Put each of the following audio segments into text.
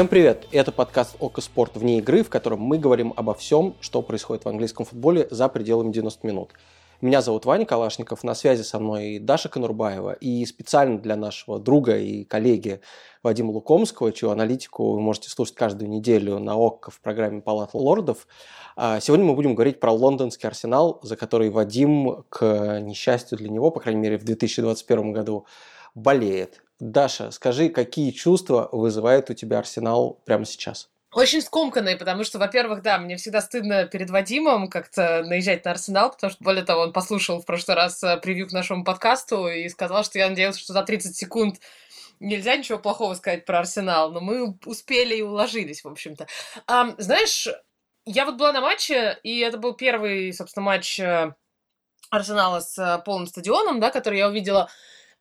Всем привет! Это подкаст «Око Спорт вне игры», в котором мы говорим обо всем, что происходит в английском футболе за пределами 90 минут. Меня зовут Ваня Калашников, на связи со мной Даша Конурбаева, и специально для нашего друга и коллеги Вадима Лукомского, чью аналитику вы можете слушать каждую неделю на ОККО в программе «Палата лордов», а, сегодня мы будем говорить про лондонский арсенал, за который Вадим, к несчастью для него, по крайней мере в 2021 году, болеет. Даша, скажи, какие чувства вызывает у тебя арсенал прямо сейчас? Очень скомканные, потому что, во-первых, да, мне всегда стыдно перед Вадимом как-то наезжать на Арсенал, потому что, более того, он послушал в прошлый раз э, превью к нашему подкасту и сказал, что я надеялся, что за 30 секунд нельзя ничего плохого сказать про Арсенал, но мы успели и уложились, в общем-то. А, знаешь, я вот была на матче, и это был первый, собственно, матч э, Арсенала с э, полным стадионом, да, который я увидела.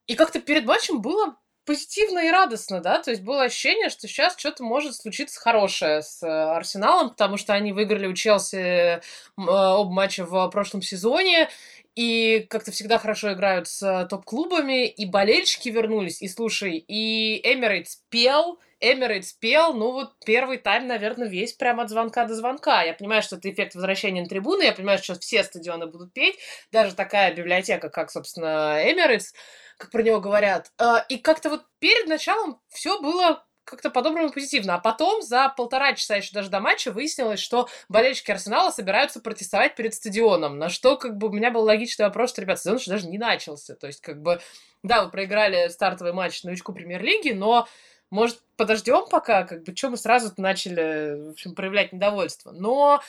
И как-то перед матчем было позитивно и радостно, да, то есть было ощущение, что сейчас что-то может случиться хорошее с э, Арсеналом, потому что они выиграли у Челси э, оба матча в прошлом сезоне, и как-то всегда хорошо играют с топ-клубами, и болельщики вернулись, и слушай, и Эмирейтс пел, Эмирейтс пел, ну вот первый тайм, наверное, весь прямо от звонка до звонка. Я понимаю, что это эффект возвращения на трибуны, я понимаю, что все стадионы будут петь, даже такая библиотека, как, собственно, Эмирейтс, как про него говорят. А, и как-то вот перед началом все было как-то по-доброму позитивно. А потом за полтора часа еще даже до матча выяснилось, что болельщики Арсенала собираются протестовать перед стадионом. На что как бы у меня был логичный вопрос, что, ребят, стадион еще даже не начался. То есть как бы, да, вы проиграли стартовый матч новичку премьер-лиги, но может, подождем пока, как бы, что мы сразу начали, в общем, проявлять недовольство. Но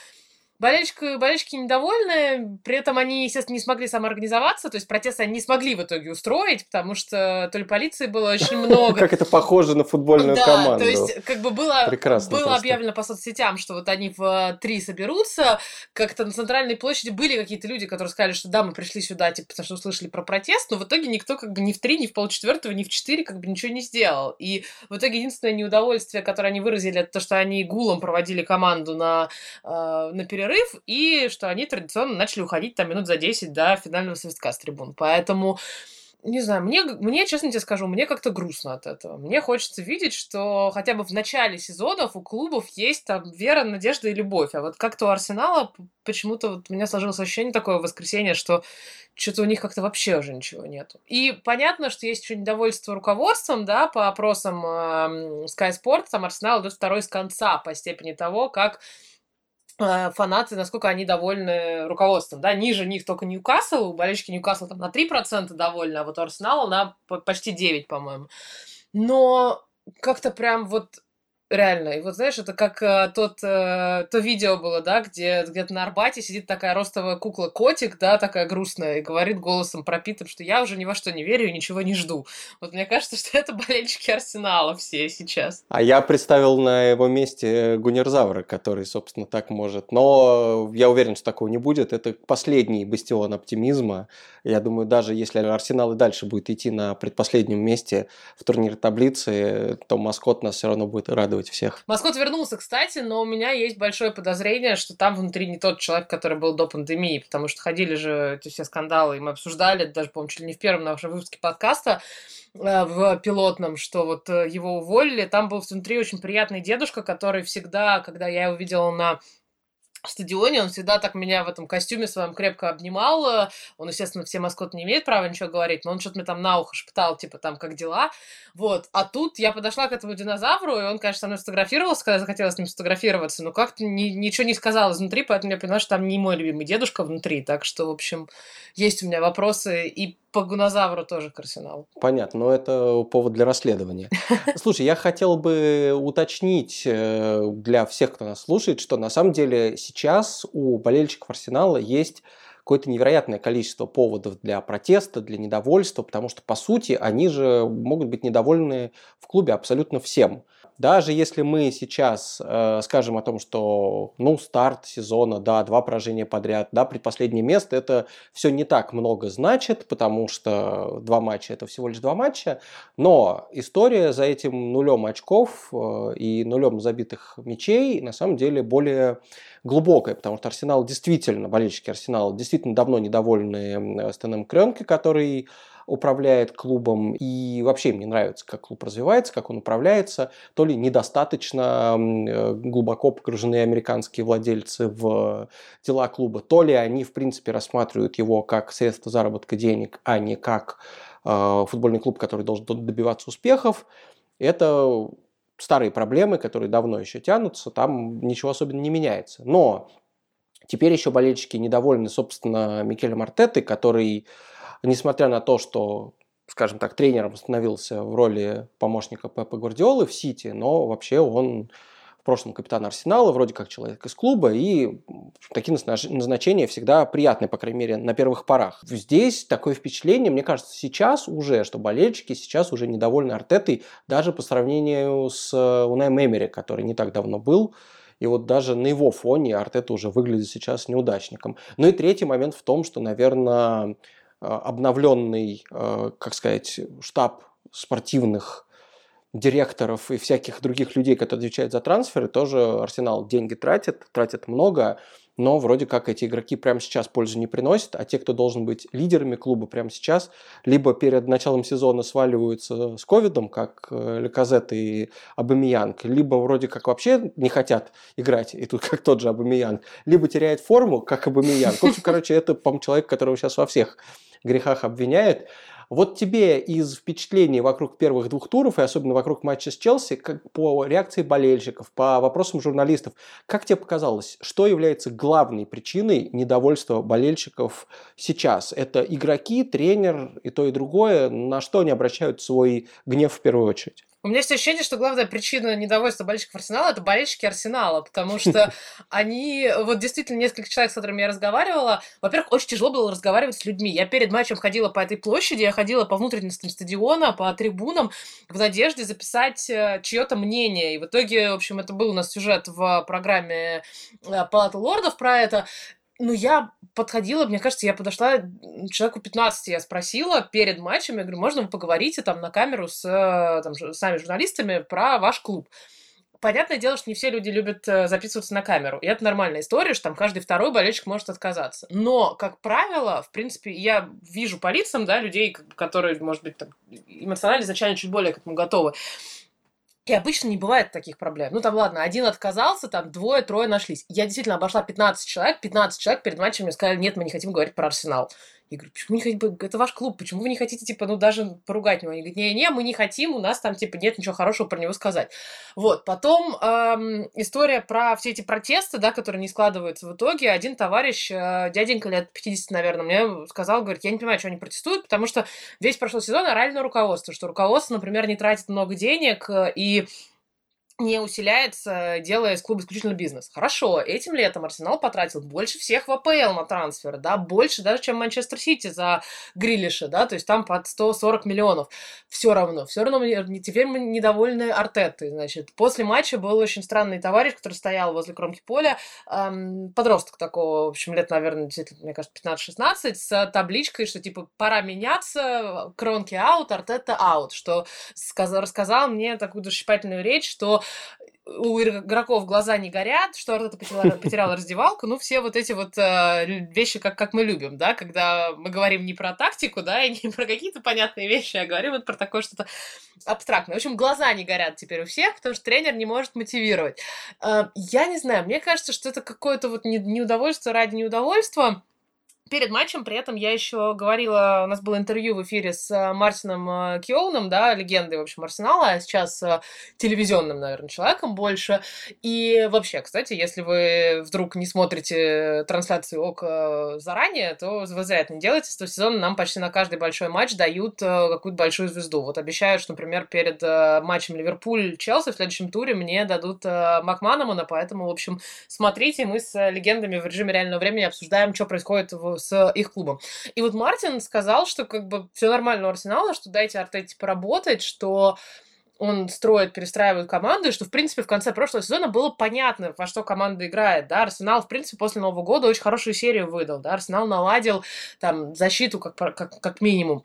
Болельщики, болельщики недовольны, при этом они, естественно, не смогли самоорганизоваться, то есть протесты они не смогли в итоге устроить, потому что то ли полиции было очень много. Как это похоже на футбольную команду. Да, то есть как бы было, было объявлено по соцсетям, что вот они в три соберутся, как-то на центральной площади были какие-то люди, которые сказали, что да, мы пришли сюда, типа, потому что услышали про протест, но в итоге никто как бы ни в три, ни в полчетвертого, ни в четыре как бы ничего не сделал. И в итоге единственное неудовольствие, которое они выразили, это то, что они гулом проводили команду на, э, на перерыв, перерыв, и что они традиционно начали уходить там минут за 10 до финального свистка с трибун. Поэтому не знаю, мне, мне, честно тебе скажу, мне как-то грустно от этого. Мне хочется видеть, что хотя бы в начале сезонов у клубов есть там вера, надежда и любовь. А вот как-то у Арсенала почему-то вот у меня сложилось ощущение такое в воскресенье, что что-то у них как-то вообще уже ничего нету. И понятно, что есть еще недовольство руководством, да, по опросам э, Sky Sports, там Арсенал идет второй с конца по степени того, как фанаты, насколько они довольны руководством. Да, ниже них только Ньюкасл, болельщики Ньюкасла там на 3% довольны, а вот у Арсенала на почти 9, по-моему. Но как-то прям вот Реально. И вот знаешь, это как э, тот, э, то видео было, да, где где-то на Арбате сидит такая ростовая кукла-котик, да, такая грустная, и говорит голосом пропитым, что я уже ни во что не верю и ничего не жду. Вот мне кажется, что это болельщики Арсенала все сейчас. А я представил на его месте Гунерзавра, который, собственно, так может. Но я уверен, что такого не будет. Это последний бастион оптимизма. Я думаю, даже если Арсенал и дальше будет идти на предпоследнем месте в турнире таблицы, то маскот нас все равно будет радовать обрадовать всех. Маскот вернулся, кстати, но у меня есть большое подозрение, что там внутри не тот человек, который был до пандемии, потому что ходили же эти все скандалы, и мы обсуждали, даже, по-моему, чуть ли не в первом нашем выпуске подкаста, э, в пилотном, что вот э, его уволили. Там был внутри очень приятный дедушка, который всегда, когда я его видела на стадионе, он всегда так меня в этом костюме своем крепко обнимал. Он, естественно, все маскоты не имеет права ничего говорить, но он что-то мне там на ухо шептал, типа, там, как дела. Вот. А тут я подошла к этому динозавру, и он, конечно, со мной сфотографировался, когда захотела с ним сфотографироваться, но как-то ни, ничего не сказал изнутри, поэтому я поняла, что там не мой любимый дедушка внутри. Так что, в общем, есть у меня вопросы и по гунозавру тоже к Арсеналу. Понятно, но это повод для расследования. Слушай, я хотел бы уточнить э, для всех, кто нас слушает, что на самом деле сейчас у болельщиков Арсенала есть какое-то невероятное количество поводов для протеста, для недовольства, потому что, по сути, они же могут быть недовольны в клубе абсолютно всем. Даже если мы сейчас э, скажем о том, что, ну, старт сезона, да, два поражения подряд, да, предпоследнее место, это все не так много значит, потому что два матча – это всего лишь два матча, но история за этим нулем очков э, и нулем забитых мячей на самом деле более глубокая, потому что Арсенал действительно, болельщики Арсенала действительно давно недовольны Стэном Кренке, который управляет клубом, и вообще им не нравится, как клуб развивается, как он управляется, то ли недостаточно э, глубоко погружены американские владельцы в дела клуба, то ли они, в принципе, рассматривают его как средство заработка денег, а не как э, футбольный клуб, который должен добиваться успехов. Это старые проблемы, которые давно еще тянутся, там ничего особенно не меняется. Но теперь еще болельщики недовольны, собственно, Микелем Артетой, который, несмотря на то, что скажем так, тренером становился в роли помощника Пепа Гвардиолы в Сити, но вообще он в прошлом капитан Арсенала, вроде как человек из клуба, и такие назначения всегда приятны, по крайней мере, на первых порах. Здесь такое впечатление, мне кажется, сейчас уже, что болельщики сейчас уже недовольны Артетой, даже по сравнению с э, Унаем Эмери, который не так давно был, и вот даже на его фоне Артета уже выглядит сейчас неудачником. Ну и третий момент в том, что, наверное, обновленный, э, как сказать, штаб спортивных директоров и всяких других людей, которые отвечают за трансферы, тоже Арсенал деньги тратит, тратит много, но вроде как эти игроки прямо сейчас пользу не приносят, а те, кто должен быть лидерами клуба прямо сейчас, либо перед началом сезона сваливаются с ковидом, как э, Леказет и Абамиянг, либо вроде как вообще не хотят играть, и тут как тот же Абамиянг, либо теряет форму, как Абамиянг. В общем, короче, это, по человек, которого сейчас во всех грехах обвиняет. Вот тебе из впечатлений вокруг первых двух туров, и особенно вокруг матча с Челси, как по реакции болельщиков, по вопросам журналистов, как тебе показалось, что является главной причиной недовольства болельщиков сейчас? Это игроки, тренер и то и другое? На что они обращают свой гнев в первую очередь? У меня есть ощущение, что главная причина недовольства болельщиков Арсенала – это болельщики Арсенала, потому что они, вот действительно, несколько человек, с которыми я разговаривала, во-первых, очень тяжело было разговаривать с людьми. Я перед матчем ходила по этой площади, я ходила по внутренностям стадиона, по трибунам, в надежде записать э, чье-то мнение. И в итоге, в общем, это был у нас сюжет в программе э, Палаты лордов про это ну, я подходила, мне кажется, я подошла человеку 15, я спросила перед матчем, я говорю, можно вы поговорите там на камеру с э, там, сами журналистами про ваш клуб? Понятное дело, что не все люди любят э, записываться на камеру. И это нормальная история, что там каждый второй болельщик может отказаться. Но, как правило, в принципе, я вижу по лицам, да, людей, которые, может быть, там, эмоционально изначально чуть более к этому готовы. И обычно не бывает таких проблем. Ну, там, ладно, один отказался, там, двое, трое нашлись. Я действительно обошла 15 человек, 15 человек перед матчем мне сказали, нет, мы не хотим говорить про Арсенал. Я говорю, почему не хотите, это ваш клуб, почему вы не хотите, типа, ну, даже поругать него? Они говорят, не-не, мы не хотим, у нас там, типа, нет ничего хорошего про него сказать. Вот, потом эм, история про все эти протесты, да, которые не складываются в итоге. Один товарищ, э, дяденька лет 50, наверное, мне сказал, говорит, я не понимаю, что они протестуют, потому что весь прошлый сезон орали на руководство, что руководство, например, не тратит много денег, э, и не усиляется, делая из клуба исключительно бизнес. Хорошо, этим летом Арсенал потратил больше всех в АПЛ на трансфер, да, больше даже, чем Манчестер Сити за Грилиша, да, то есть там под 140 миллионов. Все равно, все равно теперь мы недовольны Артетой, значит. После матча был очень странный товарищ, который стоял возле кромки поля, эм, подросток такого, в общем, лет, наверное, действительно, мне кажется, 15-16, с табличкой, что, типа, пора меняться, кронки аут, Артета аут, что сказал, рассказал мне такую душесчипательную речь, что у игроков глаза не горят, что Артета потеряла, потеряла раздевалку, ну, все вот эти вот э, вещи, как, как мы любим, да, когда мы говорим не про тактику, да, и не про какие-то понятные вещи, а говорим вот про такое что-то абстрактное. В общем, глаза не горят теперь у всех, потому что тренер не может мотивировать. Э, я не знаю, мне кажется, что это какое-то вот неудовольствие ради неудовольствия, Перед матчем при этом я еще говорила, у нас было интервью в эфире с э, Мартином э, Киоуном, да, легендой, в общем, Арсенала, а сейчас э, телевизионным, наверное, человеком больше. И вообще, кстати, если вы вдруг не смотрите трансляции ОК заранее, то вы зря это не делаете. С того сезона нам почти на каждый большой матч дают какую-то большую звезду. Вот обещают, что, например, перед матчем Ливерпуль-Челси в следующем туре мне дадут Макманамона, поэтому, в общем, смотрите, мы с легендами в режиме реального времени обсуждаем, что происходит в с их клубом. И вот Мартин сказал, что как бы все нормально у Арсенала, что дайте Артете поработать, что он строит, перестраивает команду, и что, в принципе, в конце прошлого сезона было понятно, во что команда играет, да, Арсенал, в принципе, после Нового года очень хорошую серию выдал, да, Арсенал наладил там защиту как, как, как минимум.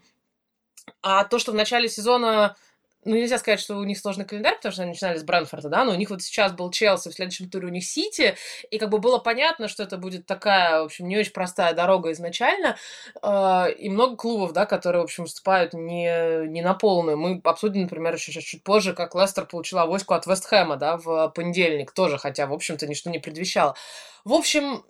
А то, что в начале сезона ну, нельзя сказать, что у них сложный календарь, потому что они начинали с Брэнфорда, да, но у них вот сейчас был Челси, в следующем туре у них Сити, и как бы было понятно, что это будет такая, в общем, не очень простая дорога изначально, э, и много клубов, да, которые, в общем, выступают не, не на полную. Мы обсудим, например, еще чуть позже, как Лестер получила авоську от Вестхэма, да, в понедельник тоже, хотя, в общем-то, ничто не предвещало. В общем,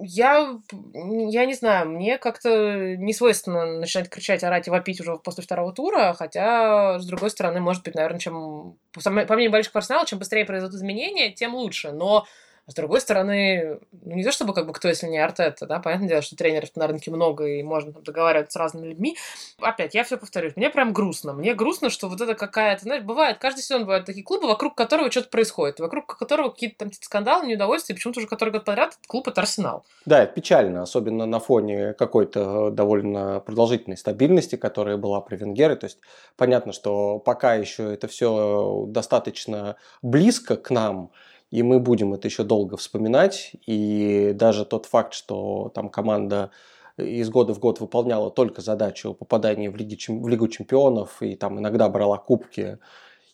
я, я не знаю, мне как-то не свойственно начинать кричать, орать и вопить уже после второго тура, хотя, с другой стороны, может быть, наверное, чем, по мнению болельщиков Арсенала, чем быстрее произойдут изменения, тем лучше. Но с другой стороны, ну, не то чтобы как бы кто, если не Артета, да, понятное дело, что тренеров на рынке много, и можно там договариваться с разными людьми. Опять, я все повторюсь, мне прям грустно. Мне грустно, что вот это какая-то, знаешь, бывает, каждый сезон бывают такие клубы, вокруг которого что-то происходит, вокруг которого какие-то там скандалы, неудовольствия, почему-то уже который год подряд этот клуб это Арсенал. Да, это печально, особенно на фоне какой-то довольно продолжительной стабильности, которая была при Венгере. То есть понятно, что пока еще это все достаточно близко к нам, и мы будем это еще долго вспоминать. И даже тот факт, что там команда из года в год выполняла только задачу попадания в, Лиги, в Лигу чемпионов и там иногда брала кубки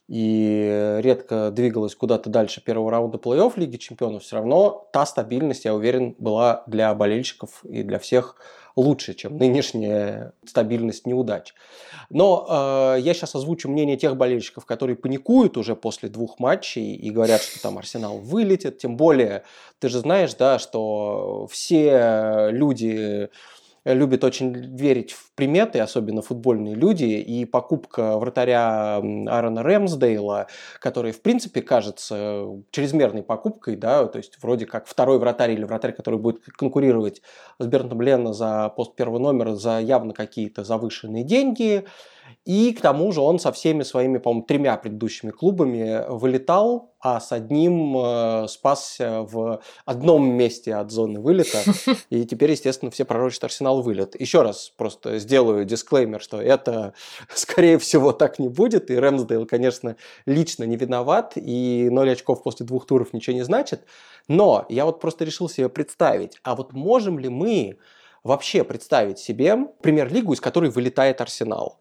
и редко двигалась куда-то дальше первого раунда плей-офф Лиги чемпионов, все равно та стабильность, я уверен, была для болельщиков и для всех лучше, чем нынешняя стабильность неудач. Но э, я сейчас озвучу мнение тех болельщиков, которые паникуют уже после двух матчей и говорят, что там Арсенал вылетит. Тем более, ты же знаешь, да, что все люди любит очень верить в приметы, особенно футбольные люди, и покупка вратаря Аарона Рэмсдейла, который, в принципе, кажется чрезмерной покупкой, да, то есть вроде как второй вратарь или вратарь, который будет конкурировать с Бернтом Лена за пост первого номера за явно какие-то завышенные деньги, и к тому же он со всеми своими, по-моему, тремя предыдущими клубами вылетал, а с одним э, спасся в одном месте от зоны вылета. И теперь, естественно, все пророчат Арсенал вылет. Еще раз просто сделаю дисклеймер, что это, скорее всего, так не будет. И Рэмсдейл, конечно, лично не виноват. И 0 очков после двух туров ничего не значит. Но я вот просто решил себе представить, а вот можем ли мы вообще представить себе премьер-лигу, из которой вылетает Арсенал?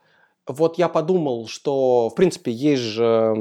Вот я подумал, что, в принципе, есть же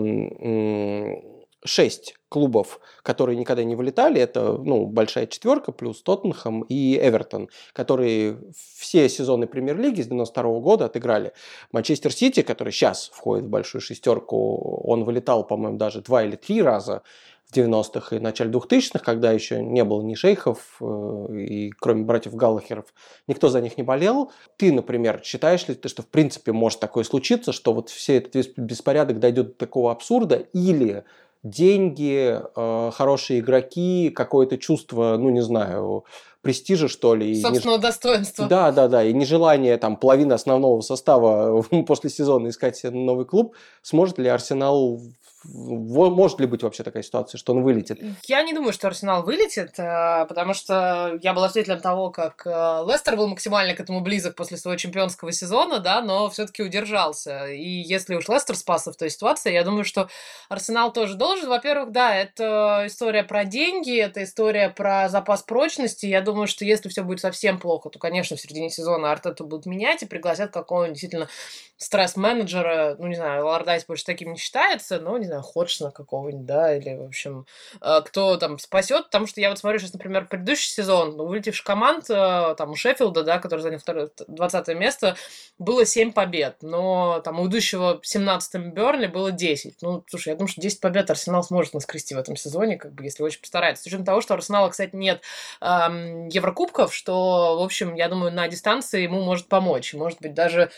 шесть клубов, которые никогда не вылетали. Это ну, большая четверка, плюс Тоттенхэм и Эвертон, которые все сезоны премьер-лиги с 92 года отыграли. Манчестер Сити, который сейчас входит в большую шестерку, он вылетал, по-моему, даже два или три раза в 90-х и начале 2000-х, когда еще не было ни шейхов, э, и кроме братьев Галлахеров, никто за них не болел. Ты, например, считаешь ли ты, что в принципе может такое случиться, что вот все этот беспорядок дойдет до такого абсурда, или деньги, э, хорошие игроки, какое-то чувство, ну не знаю, престижа, что ли. Собственного не... достоинства. Да, да, да. И нежелание там половины основного состава после сезона искать себе новый клуб. Сможет ли Арсенал может ли быть вообще такая ситуация, что он вылетит? Я не думаю, что Арсенал вылетит, э, потому что я была свидетелем того, как э, Лестер был максимально к этому близок после своего чемпионского сезона, да, но все-таки удержался. И если уж Лестер спасся в той ситуации, я думаю, что Арсенал тоже должен. Во-первых, да, это история про деньги, это история про запас прочности. Я думаю, что если все будет совсем плохо, то, конечно, в середине сезона Артету будут менять и пригласят какого-нибудь действительно стресс-менеджера. Ну, не знаю, Лордайс больше таким не считается, но, не знаю, Ходжсона какого-нибудь, да, или, в общем, э, кто там спасет, потому что я вот смотрю сейчас, например, предыдущий сезон, ну, вылетевших команд, э, там, у Шеффилда, да, который занял второе, 20 место, было 7 побед, но там у идущего 17-м Бернли было 10. Ну, слушай, я думаю, что 10 побед Арсенал сможет наскрести в этом сезоне, как бы, если очень постарается. С учетом того, что у Арсенала, кстати, нет эм, Еврокубков, что, в общем, я думаю, на дистанции ему может помочь. Может быть, даже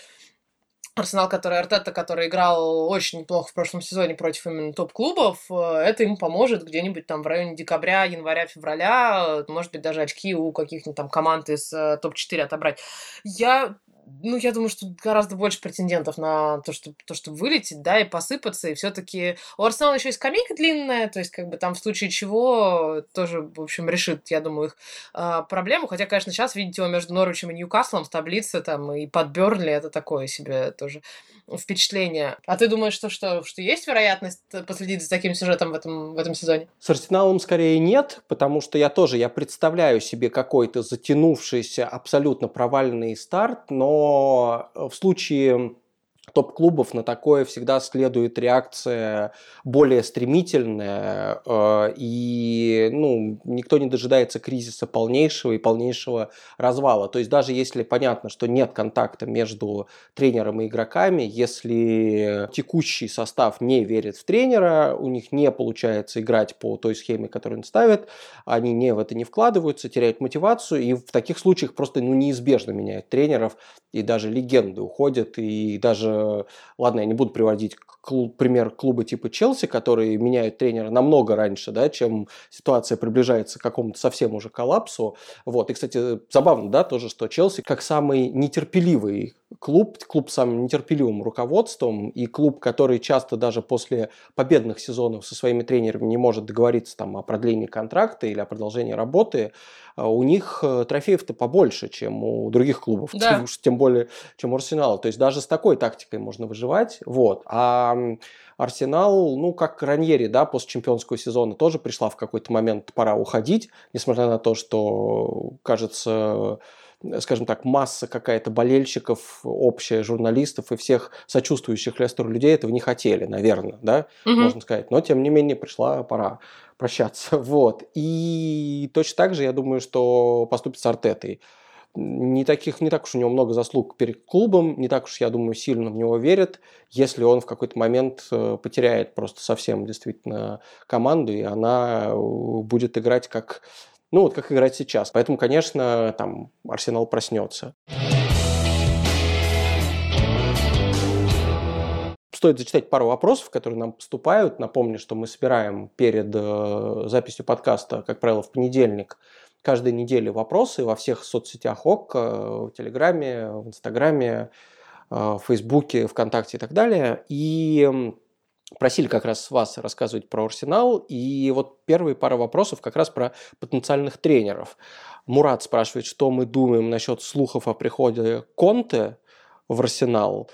Арсенал, который Артета, который играл очень неплохо в прошлом сезоне против именно топ-клубов, э, это ему поможет где-нибудь там в районе декабря, января, февраля, э, может быть, даже очки у каких-нибудь там команд из э, топ-4 отобрать. Я ну, я думаю, что гораздо больше претендентов на то, что, то, чтобы вылететь, да, и посыпаться, и все-таки у Арсенала еще и скамейка длинная, то есть, как бы там в случае чего тоже, в общем, решит, я думаю, их э, проблему, хотя, конечно, сейчас видеть его между Норвичем и Ньюкаслом в таблице, там, и под Бернли, это такое себе тоже впечатление. А ты думаешь, что, что, что есть вероятность последить за таким сюжетом в этом, в этом сезоне? С Арсеналом скорее нет, потому что я тоже, я представляю себе какой-то затянувшийся, абсолютно провальный старт, но в случае топ-клубов на такое всегда следует реакция более стремительная, э, и ну, никто не дожидается кризиса полнейшего и полнейшего развала. То есть даже если понятно, что нет контакта между тренером и игроками, если текущий состав не верит в тренера, у них не получается играть по той схеме, которую он ставит, они не в это не вкладываются, теряют мотивацию, и в таких случаях просто ну, неизбежно меняют тренеров, и даже легенды уходят, и даже, ладно, я не буду приводить клуб, пример клуба типа Челси, которые меняют тренера намного раньше, да, чем ситуация приближается к какому-то совсем уже коллапсу. Вот. И, кстати, забавно, да, тоже, что Челси как самый нетерпеливый клуб, клуб с самым нетерпеливым руководством и клуб, который часто даже после победных сезонов со своими тренерами не может договориться там о продлении контракта или о продолжении работы, а у них э, трофеев-то побольше, чем у других клубов, да. тем, тем более, чем у Арсенала. То есть даже с такой тактикой можно выживать. Вот. А Арсенал, ну, как Раньери, да, после чемпионского сезона тоже пришла в какой-то момент пора уходить, несмотря на то, что, кажется, скажем так, масса какая-то болельщиков, общая журналистов и всех сочувствующих Лестеру людей этого не хотели, наверное, да, угу. можно сказать. Но, тем не менее, пришла пора прощаться. Вот. И точно так же, я думаю, что поступит с Артетой. Не, таких, не так уж у него много заслуг перед клубом, не так уж, я думаю, сильно в него верят, если он в какой-то момент э, потеряет просто совсем действительно команду, и она э, будет играть как ну, вот как играть сейчас. Поэтому, конечно, там Арсенал проснется. Стоит зачитать пару вопросов, которые нам поступают. Напомню, что мы собираем перед э, записью подкаста, как правило, в понедельник, каждой неделе вопросы во всех соцсетях ОК, в Телеграме, в Инстаграме, э, в Фейсбуке, ВКонтакте и так далее. И просили как раз вас рассказывать про Арсенал. И вот первые пара вопросов как раз про потенциальных тренеров. Мурат спрашивает, что мы думаем насчет слухов о приходе Конте в Арсенал.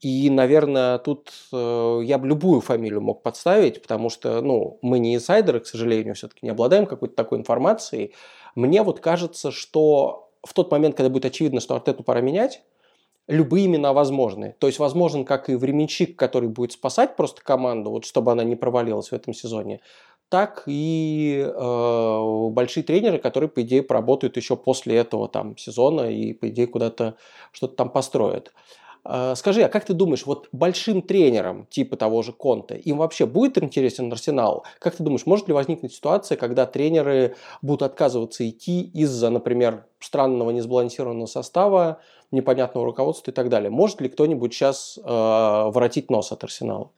И, наверное, тут э, я бы любую фамилию мог подставить, потому что, ну, мы не инсайдеры, к сожалению, все-таки не обладаем какой-то такой информацией. Мне вот кажется, что в тот момент, когда будет очевидно, что Артету пора менять, любые имена возможны. То есть возможен как и временщик, который будет спасать просто команду, вот чтобы она не провалилась в этом сезоне, так и э, большие тренеры, которые, по идее, поработают еще после этого там, сезона и, по идее, куда-то что-то там построят. Э, скажи, а как ты думаешь, вот большим тренерам, типа того же Конте, им вообще будет интересен Арсенал? Как ты думаешь, может ли возникнуть ситуация, когда тренеры будут отказываться идти из-за, например, странного несбалансированного состава, непонятного руководства и так далее? Может ли кто-нибудь сейчас э, воротить нос от Арсенала?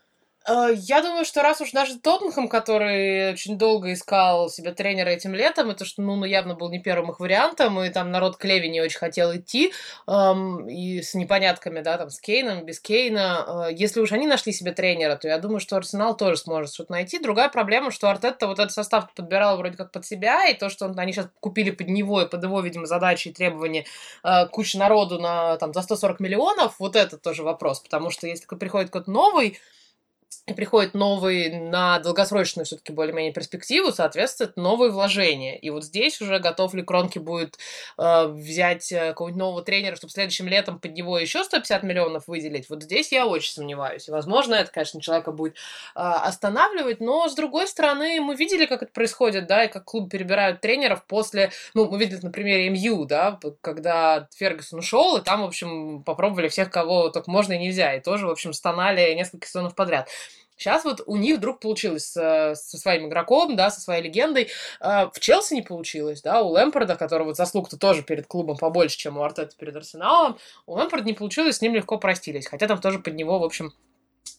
Э, я думаю, что раз уж даже Тоттенхэм, который очень долго искал себе тренера этим летом, это что, ну, ну, явно был не первым их вариантом, и там народ Клеви не очень хотел идти, эм, и с непонятками, да, там, с Кейном, без Кейна. Э, если уж они нашли себе тренера, то я думаю, что Арсенал тоже сможет что-то найти. Другая проблема, что Артетта вот этот состав подбирал вроде как под себя, и то, что он, они сейчас купили под него и под его, видимо, задачи и требования э, кучу народу на, там, за 140 миллионов, вот это тоже вопрос, потому что если приходит какой-то новый, и приходит новый на долгосрочную все-таки более-менее перспективу, соответственно, это новые вложения. И вот здесь уже готов ли Кронки будет э, взять э, какого-нибудь нового тренера, чтобы следующим летом под него еще 150 миллионов выделить. Вот здесь я очень сомневаюсь. И, возможно, это, конечно, человека будет э, останавливать, но, с другой стороны, мы видели, как это происходит, да, и как клуб перебирают тренеров после, ну, мы видели на примере МЮ, да, когда Фергюсон ушел, и там, в общем, попробовали всех, кого только можно и нельзя, и тоже, в общем, стонали несколько сезонов подряд. Сейчас вот у них вдруг получилось со, со своим игроком, да, со своей легендой. А, в Челси не получилось, да, у Лэмпорда, которого заслуг-то тоже перед клубом побольше, чем у Артета перед Арсеналом, у Лэмпорда не получилось, с ним легко простились. Хотя там тоже под него, в общем,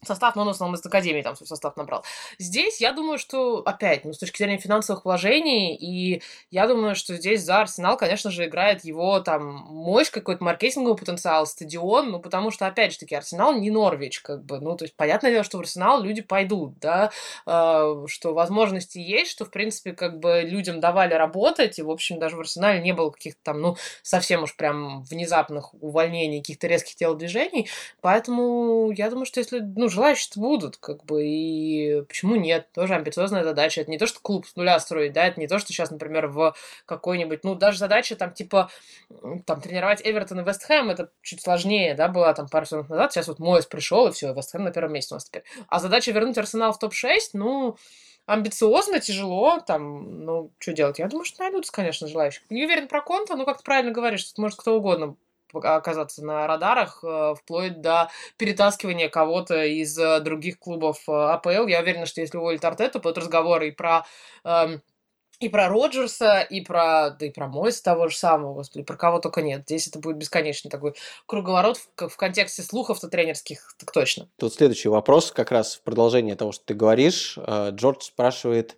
состав, но он в основном из Академии там свой состав набрал. Здесь я думаю, что опять, ну, с точки зрения финансовых вложений, и я думаю, что здесь за Арсенал, конечно же, играет его там мощь, какой-то маркетинговый потенциал, стадион, ну, потому что, опять же таки, Арсенал не Норвич, как бы, ну, то есть, понятное дело, что в Арсенал люди пойдут, да, э, что возможности есть, что, в принципе, как бы людям давали работать, и, в общем, даже в Арсенале не было каких-то там, ну, совсем уж прям внезапных увольнений, каких-то резких телодвижений, поэтому я думаю, что если ну, желающие будут, как бы, и почему нет? Тоже амбициозная задача. Это не то, что клуб с нуля строить, да, это не то, что сейчас, например, в какой-нибудь, ну, даже задача там, типа, там, тренировать Эвертон и Вестхэм, это чуть сложнее, да, была там пару сезонов назад, сейчас вот Моэс пришел, и все, Вестхэм на первом месте у нас теперь. А задача вернуть Арсенал в топ-6, ну, амбициозно, тяжело, там, ну, что делать? Я думаю, что найдутся, конечно, желающие. Не уверен про конта, но, как ты правильно говоришь, тут может кто угодно оказаться на радарах, э, вплоть до перетаскивания кого-то из э, других клубов э, АПЛ. Я уверена, что если уволить Артету, будут разговоры и про эм, и про Роджерса, и про, да и про Мойса того же самого, господи, про кого только нет. Здесь это будет бесконечный такой круговорот в, в контексте слухов-то тренерских, так точно. Тут следующий вопрос, как раз в продолжение того, что ты говоришь. Джордж спрашивает,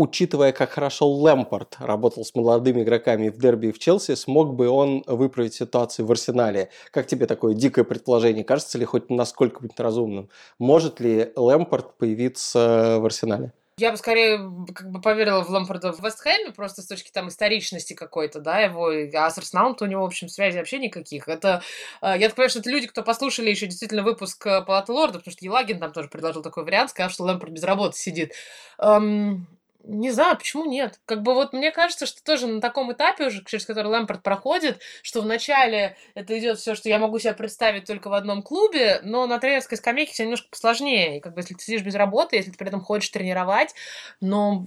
учитывая, как хорошо Лэмпорт работал с молодыми игроками в дерби и в Челси, смог бы он выправить ситуацию в Арсенале? Как тебе такое дикое предположение? Кажется ли хоть насколько-нибудь разумным? Может ли Лэмпорт появиться в Арсенале? Я бы скорее как бы поверила в Лампорда в Вестхэме, просто с точки там историчности какой-то, да, его, а с Арсеналом-то у него, в общем, связи вообще никаких. Это, э, я так понимаю, что это люди, кто послушали еще действительно выпуск э, Палаты Лорда, потому что Елагин там тоже предложил такой вариант, сказал, что Лэмпорд без работы сидит. Эм, не знаю, почему нет. Как бы вот мне кажется, что тоже на таком этапе уже, через который Лэмпорт проходит, что вначале это идет все, что я могу себе представить только в одном клубе, но на тренерской скамейке все немножко посложнее. Как бы если ты сидишь без работы, если ты при этом хочешь тренировать, но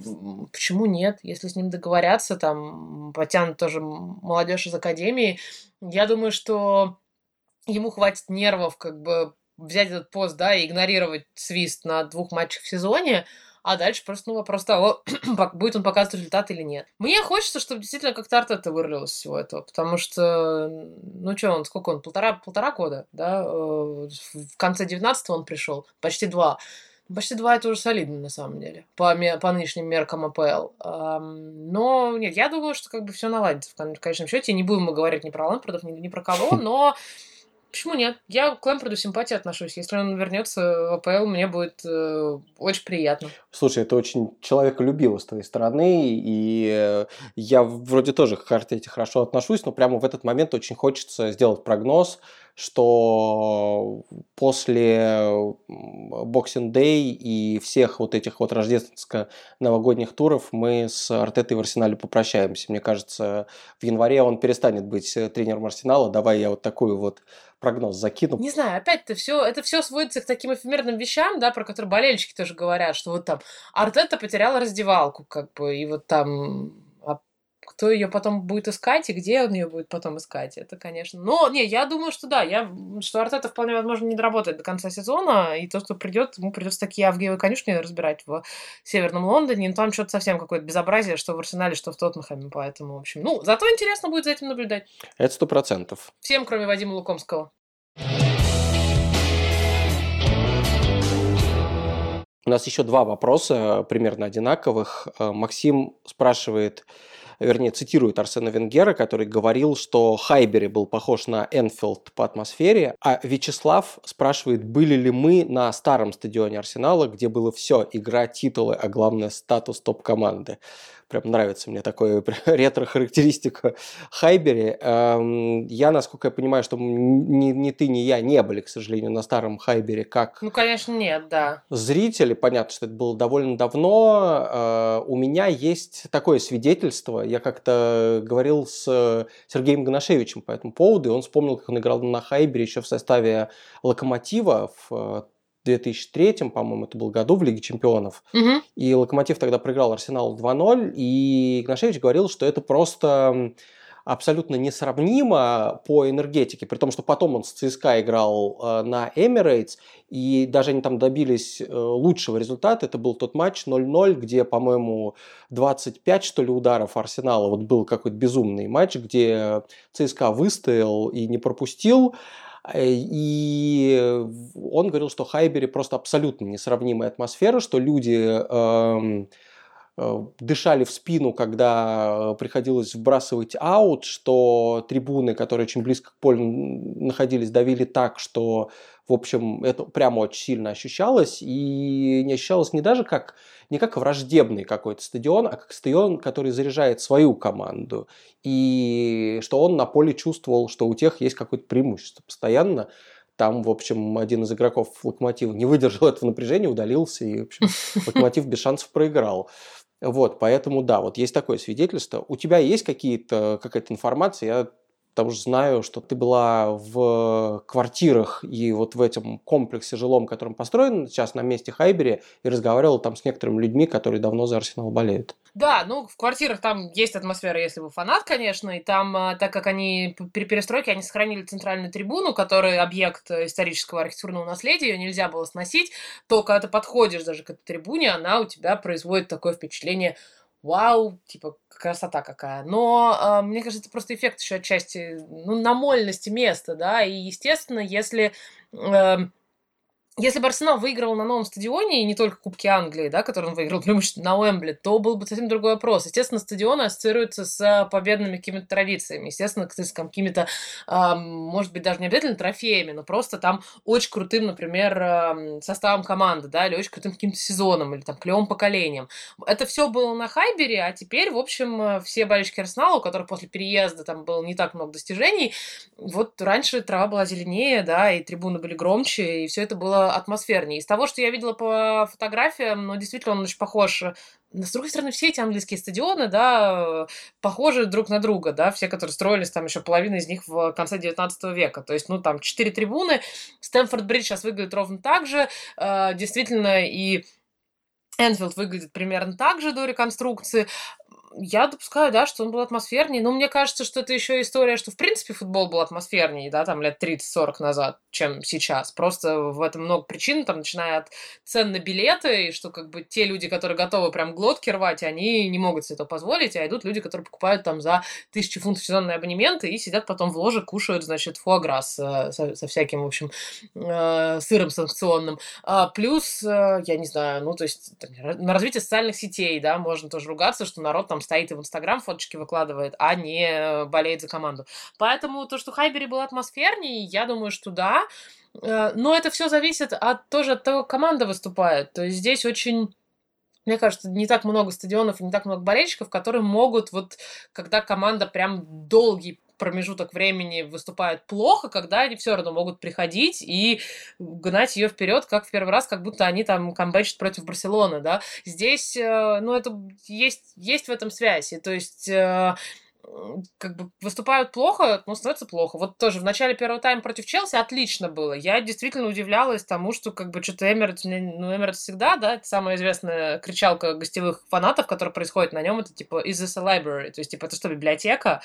почему нет? Если с ним договорятся, там потянут тоже молодежь из академии, я думаю, что ему хватит нервов как бы взять этот пост, да, и игнорировать свист на двух матчах в сезоне, а дальше просто ну, вопрос того, будет он показывать результат или нет. Мне хочется, чтобы действительно как-то Артета вырвалось всего этого, потому что, ну что, он сколько он, полтора, полтора года, да, э, в конце 19 он пришел, почти два. Почти два это уже солидно, на самом деле, по, по нынешним меркам АПЛ. Но нет, я думаю, что как бы все наладится в конечном счете. Не будем мы говорить ни про Лампардов, ни, ни про кого, но Почему нет? Я к Лэмпорду симпатии отношусь. Если он вернется в АПЛ, мне будет э, очень приятно. Слушай, это очень человеколюбиво с твоей стороны, и э, я вроде тоже к Артете хорошо отношусь, но прямо в этот момент очень хочется сделать прогноз, что после Boxing Day и всех вот этих вот рождественско-новогодних туров мы с Артетой в Арсенале попрощаемся. Мне кажется, в январе он перестанет быть э, тренером Арсенала. Давай я вот такую вот прогноз закину. Не знаю, опять-то все, это все сводится к таким эфемерным вещам, да, про которые болельщики тоже говорят, что вот там Артета потеряла раздевалку, как бы, и вот там кто ее потом будет искать и где он ее будет потом искать, это, конечно. Но, не, я думаю, что да, я, что Артета вполне возможно не доработает до конца сезона, и то, что придет, ему придется такие Авгиевы конюшни разбирать в Северном Лондоне, но там что-то совсем какое-то безобразие, что в Арсенале, что в Тоттенхэме, поэтому, в общем, ну, зато интересно будет за этим наблюдать. Это сто процентов. Всем, кроме Вадима Лукомского. У нас еще два вопроса примерно одинаковых. Э, Максим спрашивает, вернее, цитирует Арсена Венгера, который говорил, что Хайбери был похож на Энфилд по атмосфере, а Вячеслав спрашивает, были ли мы на старом стадионе Арсенала, где было все, игра, титулы, а главное статус топ-команды прям нравится мне такое ретро-характеристика Хайбери. Эм, я, насколько я понимаю, что ни, ни ты, ни я не были, к сожалению, на старом Хайбере как... Ну, конечно, нет, да. Зрители, понятно, что это было довольно давно. Э, у меня есть такое свидетельство. Я как-то говорил с Сергеем Гоношевичем по этому поводу, и он вспомнил, как он играл на Хайбере еще в составе Локомотива в 2003, по-моему, это был году в Лиге Чемпионов. Угу. И Локомотив тогда проиграл Арсеналу 2-0. И Игнашевич говорил, что это просто абсолютно несравнимо по энергетике, при том, что потом он с ЦСКА играл э, на Эмирейтс, и даже они там добились э, лучшего результата. Это был тот матч 0-0, где, по-моему, 25, что ли, ударов Арсенала. Вот был какой-то безумный матч, где ЦСКА выстоял и не пропустил. Э, и он говорил, что Хайбери просто абсолютно несравнимая атмосфера, что люди эм, э, дышали в спину, когда приходилось вбрасывать аут, что трибуны, которые очень близко к полю находились, давили так, что в общем, это прямо очень сильно ощущалось, и не ощущалось не даже как, не как враждебный какой-то стадион, а как стадион, который заряжает свою команду, и что он на поле чувствовал, что у тех есть какое-то преимущество постоянно. Там, в общем, один из игроков Локомотива не выдержал этого напряжения, удалился, и, в общем, Локомотив без шансов проиграл. Вот, поэтому, да, вот есть такое свидетельство. У тебя есть какие-то, какая-то информация? Я потому что знаю, что ты была в квартирах и вот в этом комплексе жилом, которым построен сейчас на месте Хайбери, и разговаривала там с некоторыми людьми, которые давно за Арсенал болеют. Да, ну, в квартирах там есть атмосфера, если вы фанат, конечно, и там, а, так как они при перестройке, они сохранили центральную трибуну, который объект исторического архитектурного наследия, ее нельзя было сносить, то, когда ты подходишь даже к этой трибуне, она у тебя производит такое впечатление вау, типа, красота какая. Но э, мне кажется, это просто эффект еще отчасти, ну, намольности места, да, и, естественно, если э, если бы Арсенал выиграл на новом стадионе, и не только Кубки Англии, да, который он выиграл преимущественно на Уэмбли, то был бы совсем другой вопрос. Естественно, стадион ассоциируется с победными какими-то традициями. Естественно, с какими-то, э, может быть, даже не обязательно трофеями, но просто там очень крутым, например, э, составом команды, да, или очень крутым каким-то сезоном, или там клевым поколением. Это все было на Хайбере, а теперь, в общем, все болельщики Арсенала, у которых после переезда там было не так много достижений, вот раньше трава была зеленее, да, и трибуны были громче, и все это было атмосфернее. Из того, что я видела по фотографиям, ну, действительно, он очень похож с другой стороны, все эти английские стадионы, да, похожи друг на друга, да, все, которые строились, там еще половина из них в конце 19 века. То есть, ну, там четыре трибуны, Стэнфорд-Бридж сейчас выглядит ровно так же, э, действительно, и Энфилд выглядит примерно так же до реконструкции я допускаю, да, что он был атмосфернее, но мне кажется, что это еще история, что в принципе футбол был атмосфернее, да, там лет 30-40 назад, чем сейчас. Просто в этом много причин, там, начиная от цен на билеты, и что как бы те люди, которые готовы прям глотки рвать, они не могут себе это позволить, а идут люди, которые покупают там за тысячу фунтов сезонные абонементы и сидят потом в ложе, кушают, значит, фуагра со, со всяким, в общем, э, сыром санкционным. А, плюс, э, я не знаю, ну, то есть там, на развитие социальных сетей, да, можно тоже ругаться, что народ там стоит и в Инстаграм фоточки выкладывает, а не болеет за команду. Поэтому то, что Хайбери был атмосфернее, я думаю, что да. Э, но это все зависит от тоже от того, как команда выступает. То есть здесь очень мне кажется, не так много стадионов и не так много болельщиков, которые могут, вот когда команда прям долгий промежуток времени выступают плохо, когда они все равно могут приходить и гнать ее вперед, как в первый раз, как будто они там камбэчат против Барселоны, да. Здесь, э, ну, это есть, есть в этом связь. И, то есть э, как бы выступают плохо, но становится плохо. Вот тоже в начале первого тайма против Челси отлично было. Я действительно удивлялась тому, что как бы что-то Эмиратс, ну, Эмиратс всегда, да, это самая известная кричалка гостевых фанатов, которая происходит на нем, это типа is this a library? То есть, типа, это что, библиотека?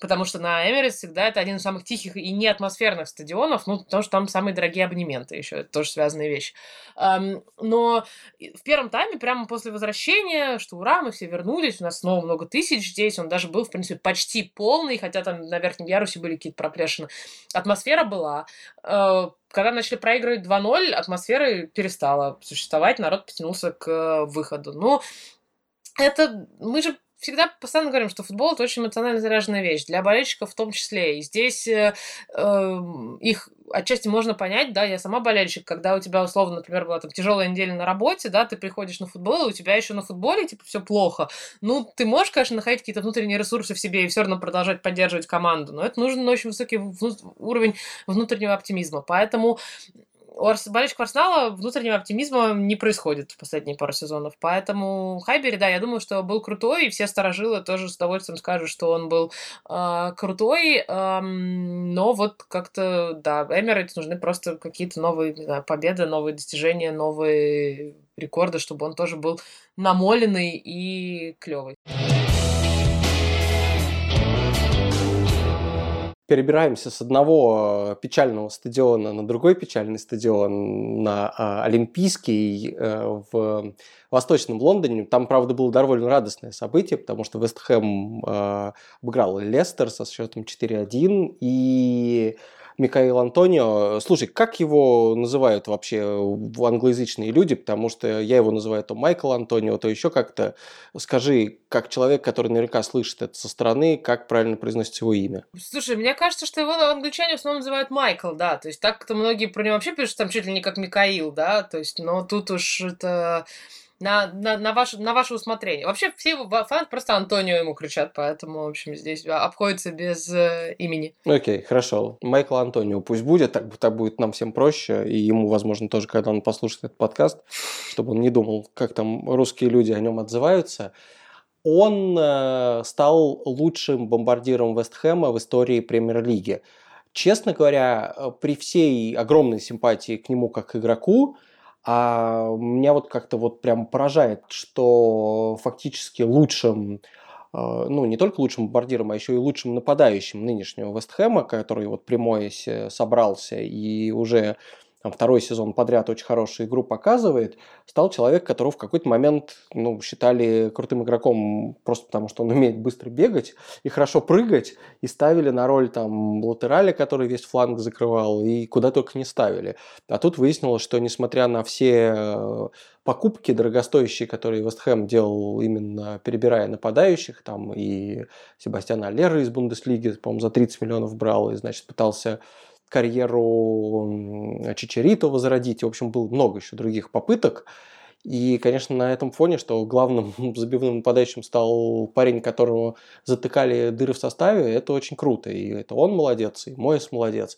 Потому что на Эмирис всегда это один из самых тихих и не атмосферных стадионов, ну, потому что там самые дорогие абонементы еще, это тоже связанная вещь. Но в первом тайме, прямо после возвращения, что ура, мы все вернулись, у нас снова много тысяч здесь, он даже был, в принципе, почти полный, хотя там на верхнем ярусе были какие-то проплешины. Атмосфера была. Э, когда начали проигрывать 2-0, атмосфера перестала существовать, народ потянулся к выходу. Ну, это мы же всегда постоянно говорим, что футбол это очень эмоционально заряженная вещь, для болельщиков в том числе. И здесь э, э, их отчасти можно понять, да, я сама болельщик, когда у тебя, условно, например, была там тяжелая неделя на работе, да, ты приходишь на футбол, и у тебя еще на футболе, типа, все плохо. Ну, ты можешь, конечно, находить какие-то внутренние ресурсы в себе и все равно продолжать поддерживать команду, но это нужен очень высокий уровень внутреннего оптимизма. Поэтому у болельщиков Арсенала внутреннего оптимизма не происходит в последние пару сезонов. Поэтому Хайбери, да, я думаю, что был крутой, и все сторожилы тоже с удовольствием скажут, что он был э, крутой. Э, но вот как-то, да, Эмирейтс нужны просто какие-то новые не знаю, победы, новые достижения, новые рекорды, чтобы он тоже был намоленный и клевый. Перебираемся с одного э, печального стадиона на другой печальный стадион, на а, Олимпийский э, в Восточном Лондоне. Там, правда, было довольно радостное событие, потому что Вест Хэм э, обыграл Лестер со счетом 4-1, и Микаэл Антонио. Слушай, как его называют вообще англоязычные люди? Потому что я его называю то Майкл Антонио, то еще как-то. Скажи, как человек, который наверняка слышит это со стороны, как правильно произносить его имя? Слушай, мне кажется, что его англичане в основном называют Майкл, да. То есть так-то многие про него вообще пишут там чуть ли не как Микаил, да. То есть, но тут уж это на, на, на, ваше, на ваше усмотрение. Вообще все его фанаты просто Антонио ему кричат, поэтому, в общем, здесь обходится без э, имени. Окей, okay, хорошо. Майкл Антонио пусть будет, так, так будет нам всем проще, и ему, возможно, тоже, когда он послушает этот подкаст, чтобы он не думал, как там русские люди о нем отзываются. Он э, стал лучшим бомбардиром Вестхэма в истории премьер-лиги. Честно говоря, э, при всей огромной симпатии к нему как игроку, а меня вот как-то вот прям поражает, что фактически лучшим, э, ну не только лучшим бомбардиром, а еще и лучшим нападающим нынешнего Вестхэма, который вот прямой собрался и уже там, второй сезон подряд очень хорошую игру показывает, стал человек, которого в какой-то момент ну, считали крутым игроком просто потому, что он умеет быстро бегать и хорошо прыгать, и ставили на роль там латерали, который весь фланг закрывал, и куда только не ставили. А тут выяснилось, что несмотря на все э, покупки дорогостоящие, которые Вестхэм делал именно перебирая нападающих, там и Себастьяна Аллера из Бундеслиги, по-моему, за 30 миллионов брал, и, значит, пытался карьеру Чичерито возродить. В общем, было много еще других попыток. И, конечно, на этом фоне, что главным забивным нападающим стал парень, которого затыкали дыры в составе, это очень круто. И это он молодец, и Моис молодец.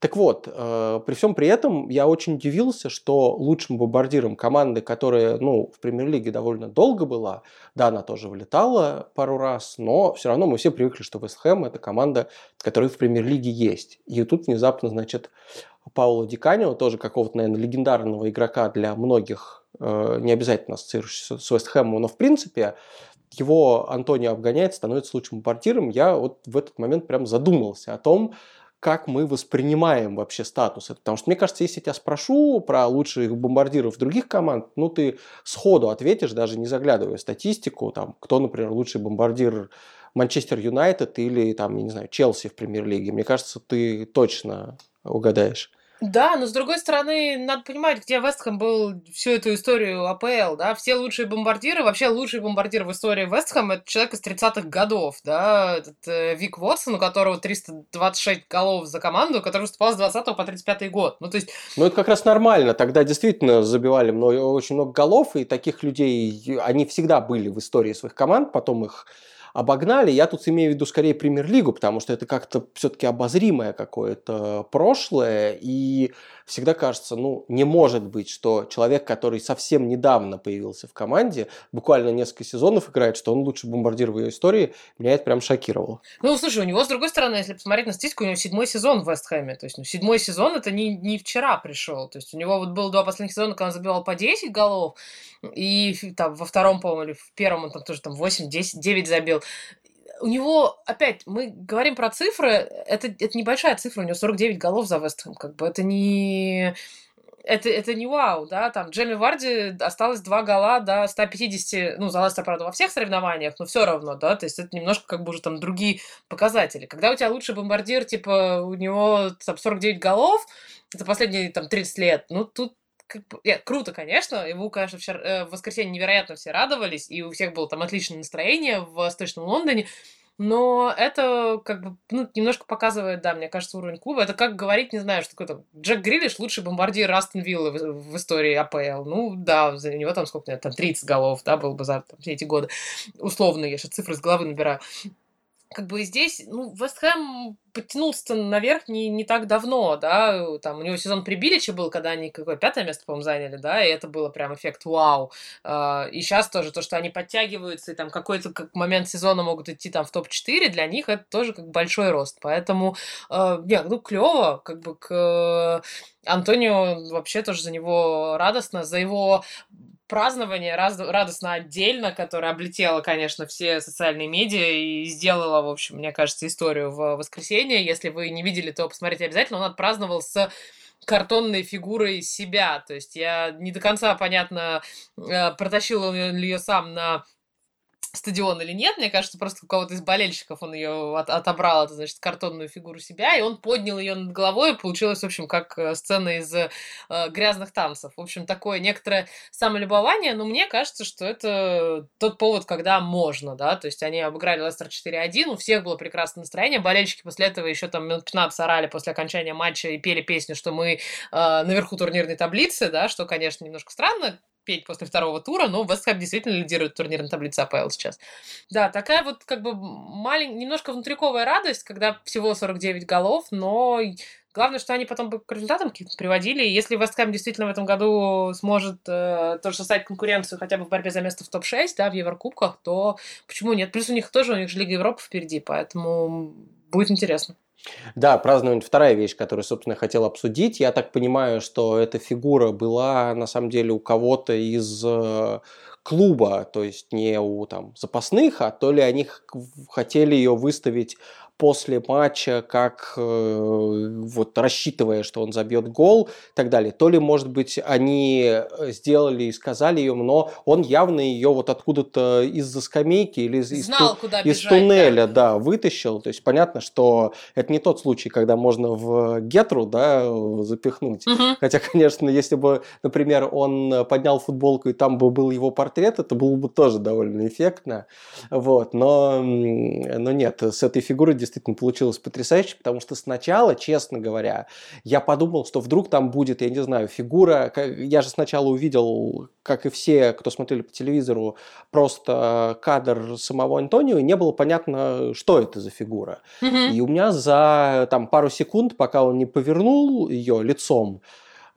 Так вот, э, при всем при этом я очень удивился, что лучшим бомбардиром команды, которая ну, в премьер-лиге довольно долго была, да, она тоже вылетала пару раз, но все равно мы все привыкли, что Вест Хэм – это команда, которая в премьер-лиге есть. И тут внезапно, значит, Пауло Диканио, тоже какого-то, наверное, легендарного игрока для многих, э, не обязательно ассоциирующегося с Вест Хэмом, но в принципе его Антонио обгоняет, становится лучшим бомбардиром. Я вот в этот момент прям задумался о том, как мы воспринимаем вообще статус. Потому что, мне кажется, если я тебя спрошу про лучших бомбардиров других команд, ну, ты сходу ответишь, даже не заглядывая в статистику, там, кто, например, лучший бомбардир Манчестер Юнайтед или, там, я не знаю, Челси в премьер-лиге. Мне кажется, ты точно угадаешь. Да, но с другой стороны, надо понимать, где Вестхэм был всю эту историю АПЛ, да, все лучшие бомбардиры, вообще лучший бомбардир в истории Вестхэм это человек из 30-х годов, да, этот э, Вик Вотсон, у которого 326 голов за команду, который выступал с 20 по 35 год, ну то есть... Ну это как раз нормально, тогда действительно забивали много, очень много голов, и таких людей, они всегда были в истории своих команд, потом их обогнали. Я тут имею в виду скорее премьер-лигу, потому что это как-то все-таки обозримое какое-то прошлое, и всегда кажется, ну, не может быть, что человек, который совсем недавно появился в команде, буквально несколько сезонов играет, что он лучший бомбардир в ее истории, меня это прям шокировало. Ну, слушай, у него, с другой стороны, если посмотреть на статистику, у него седьмой сезон в Вестхэме, то есть, ну, седьмой сезон это не, не вчера пришел, то есть, у него вот было два последних сезона, когда он забивал по 10 голов, и там во втором, по-моему, или в первом он там тоже там 8, 10, 9 забил у него, опять, мы говорим про цифры, это, это небольшая цифра, у него 49 голов за Вестхэм, как бы это не... Это, это не вау, да, там Джейми Варди осталось два гола до 150, ну, за Лестер, правда, во всех соревнованиях, но все равно, да, то есть это немножко как бы уже там другие показатели. Когда у тебя лучший бомбардир, типа, у него там 49 голов за последние там 30 лет, ну, тут нет, круто, конечно. Ему, конечно, вчера, э, в воскресенье невероятно все радовались, и у всех было там отличное настроение в Восточном Лондоне. Но это как бы ну, немножко показывает, да, мне кажется, уровень клуба. Это как говорить, не знаю, что такое Джек Грилиш лучший бомбардир Астон Виллы в, в истории АПЛ. Ну, да, за него там сколько, там 30 голов, да, был бы за там, все эти годы. Условно, я сейчас цифры с головы набираю как бы здесь, ну, Вест Хэм подтянулся наверх не, не так давно, да, там у него сезон при Биличе был, когда они какое пятое место, по-моему, заняли, да, и это было прям эффект вау. А, и сейчас тоже то, что они подтягиваются, и там какой-то как момент сезона могут идти там в топ-4, для них это тоже как большой рост. Поэтому, э, нет, ну, клево, как бы к Антонио вообще тоже за него радостно, за его празднование раз, радостно отдельно, которое облетело, конечно, все социальные медиа и сделало, в общем, мне кажется, историю в воскресенье. Если вы не видели, то посмотрите обязательно. Он отпраздновал с картонной фигурой себя. То есть я не до конца, понятно, э, протащил он ее сам на стадион или нет. Мне кажется, просто у кого-то из болельщиков он ее от, отобрал, это значит, картонную фигуру себя, и он поднял ее над головой, и получилось, в общем, как э, сцена из э, грязных танцев. В общем, такое некоторое самолюбование, но мне кажется, что это тот повод, когда можно, да, то есть они обыграли Лестер 4-1, у всех было прекрасное настроение, болельщики после этого еще там минут 15 орали после окончания матча и пели песню, что мы э, наверху турнирной таблицы, да, что, конечно, немножко странно, петь после второго тура, но Вест Хэм действительно лидирует турнирной таблице АПЛ сейчас. Да, такая вот как бы маленькая, немножко внутриковая радость, когда всего 49 голов, но Главное, что они потом к результатам приводили. Если Вест Хэм действительно в этом году сможет э, тоже составить конкуренцию хотя бы в борьбе за место в топ-6, да, в Еврокубках, то почему нет? Плюс у них тоже, у них же Лига Европы впереди, поэтому будет интересно. Да, празднование вторая вещь, которую, собственно, я хотел обсудить. Я так понимаю, что эта фигура была на самом деле у кого-то из э, клуба, то есть не у там запасных, а то ли они хотели ее выставить после матча, как э, вот рассчитывая, что он забьет гол и так далее. То ли, может быть, они э, сделали и сказали ее, но он явно ее вот откуда-то из-за скамейки или из, Знал, из, куда из туннеля да. Да, вытащил. То есть понятно, что это не тот случай, когда можно в гетру да, запихнуть. Угу. Хотя, конечно, если бы, например, он поднял футболку и там бы был его портрет, это было бы тоже довольно эффектно. Вот. Но, но нет, с этой фигурой действительно получилось потрясающе, потому что сначала, честно говоря, я подумал, что вдруг там будет, я не знаю, фигура. Я же сначала увидел, как и все, кто смотрели по телевизору, просто кадр самого Антонио, и не было понятно, что это за фигура. Mm-hmm. И у меня за там, пару секунд, пока он не повернул ее лицом,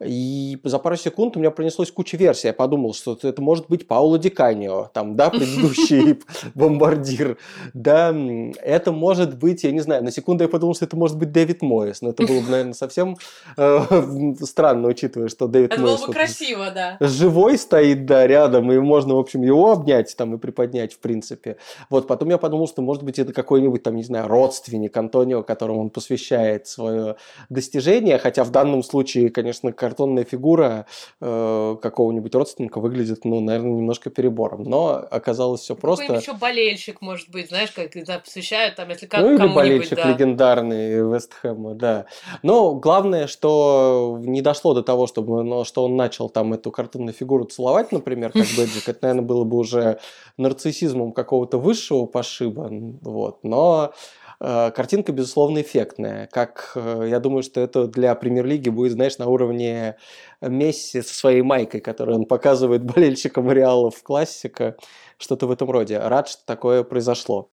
и за пару секунд у меня пронеслась куча версий. Я подумал, что это может быть Пауло Диканио, там, да, предыдущий бомбардир. Да, это может быть, я не знаю, на секунду я подумал, что это может быть Дэвид Мойс. Но это было бы, наверное, совсем э, странно, учитывая, что Дэвид Мойс... Это было бы красиво, да. Живой стоит, да, рядом, и можно, в общем, его обнять там и приподнять, в принципе. Вот, потом я подумал, что, может быть, это какой-нибудь, там, не знаю, родственник Антонио, которому он посвящает свое достижение, хотя в данном случае, конечно, картонная фигура э, какого-нибудь родственника выглядит, ну, наверное, немножко перебором. Но оказалось все просто. Какой еще болельщик, может быть, знаешь, как да, посвящают, там, если как Ну, или болельщик да. легендарный Вестхэма, да. Но главное, что не дошло до того, чтобы, но, что он начал там эту картонную фигуру целовать, например, как Бэджик. Это, наверное, было бы уже нарциссизмом какого-то высшего пошиба. Вот. Но картинка, безусловно, эффектная. Как э, я думаю, что это для премьер-лиги будет, знаешь, на уровне Месси со своей майкой, которую он показывает болельщикам Реала в классика, что-то в этом роде. Рад, что такое произошло.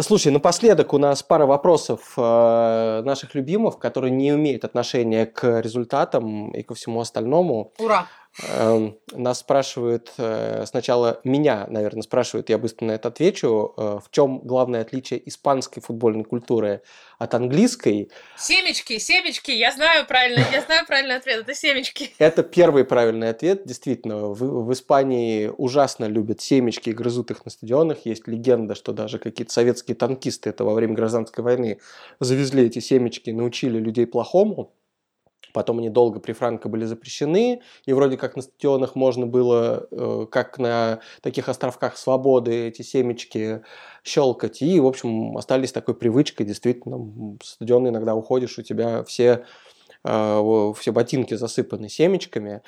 Слушай, напоследок у нас пара вопросов э, наших любимых, которые не имеют отношения к результатам и ко всему остальному. Ура! Эм, нас спрашивают, э, сначала меня, наверное, спрашивают, я быстро на это отвечу, э, в чем главное отличие испанской футбольной культуры от английской? Семечки, семечки, я знаю правильно, я знаю правильный ответ, это семечки. Это первый правильный ответ, действительно. В, в Испании ужасно любят семечки и грызут их на стадионах. Есть легенда, что даже какие-то советские танкисты это во время гражданской войны завезли эти семечки, научили людей плохому. Потом они долго при Франко были запрещены, и вроде как на стадионах можно было, э, как на таких островках свободы, эти семечки щелкать. И, в общем, остались такой привычкой, действительно, стадион иногда уходишь, у тебя все, э, все ботинки засыпаны семечками.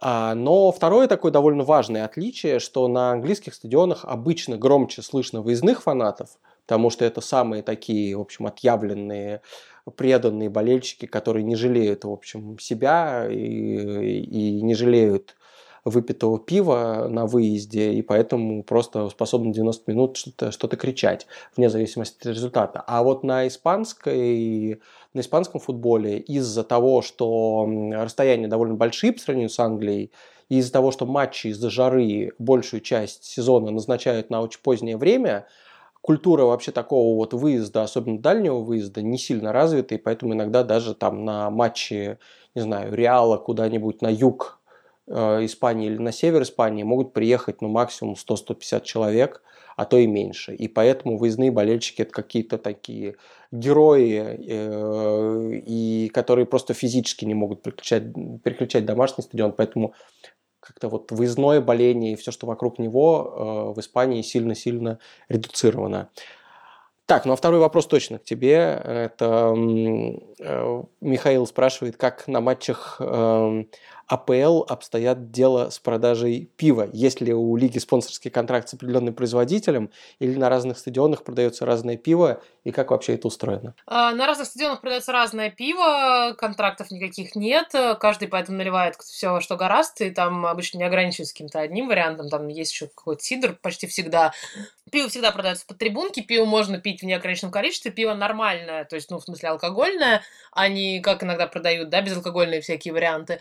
А, но второе такое довольно важное отличие, что на английских стадионах обычно громче слышно выездных фанатов, потому что это самые такие, в общем, отъявленные преданные болельщики, которые не жалеют, в общем, себя и, и не жалеют выпитого пива на выезде, и поэтому просто способны 90 минут что-то что кричать, вне зависимости от результата. А вот на испанской на испанском футболе из-за того, что расстояния довольно большие по сравнению с Англией, и из-за того, что матчи из-за жары большую часть сезона назначают на очень позднее время, культура вообще такого вот выезда, особенно дальнего выезда, не сильно развита, и поэтому иногда даже там на матче, не знаю, Реала куда-нибудь на юг э, Испании или на север Испании могут приехать ну, максимум 100-150 человек, а то и меньше. И поэтому выездные болельщики это какие-то такие герои, э, и которые просто физически не могут переключать, переключать домашний стадион. Поэтому как-то вот выездное боление и все, что вокруг него э, в Испании сильно-сильно редуцировано. Так, ну а второй вопрос точно к тебе. Это э, Михаил спрашивает, как на матчах э, АПЛ обстоят дело с продажей пива? Есть ли у лиги спонсорский контракт с определенным производителем или на разных стадионах продается разное пиво? И как вообще это устроено? А, на разных стадионах продается разное пиво, контрактов никаких нет. Каждый поэтому наливает все, что гораст, и там обычно не ограничивается каким-то одним вариантом. Там есть еще какой-то сидр почти всегда. Пиво всегда продается под трибунки, пиво можно пить в неограниченном количестве, пиво нормальное, то есть, ну, в смысле, алкогольное, а не, как иногда продают, да, безалкогольные всякие варианты.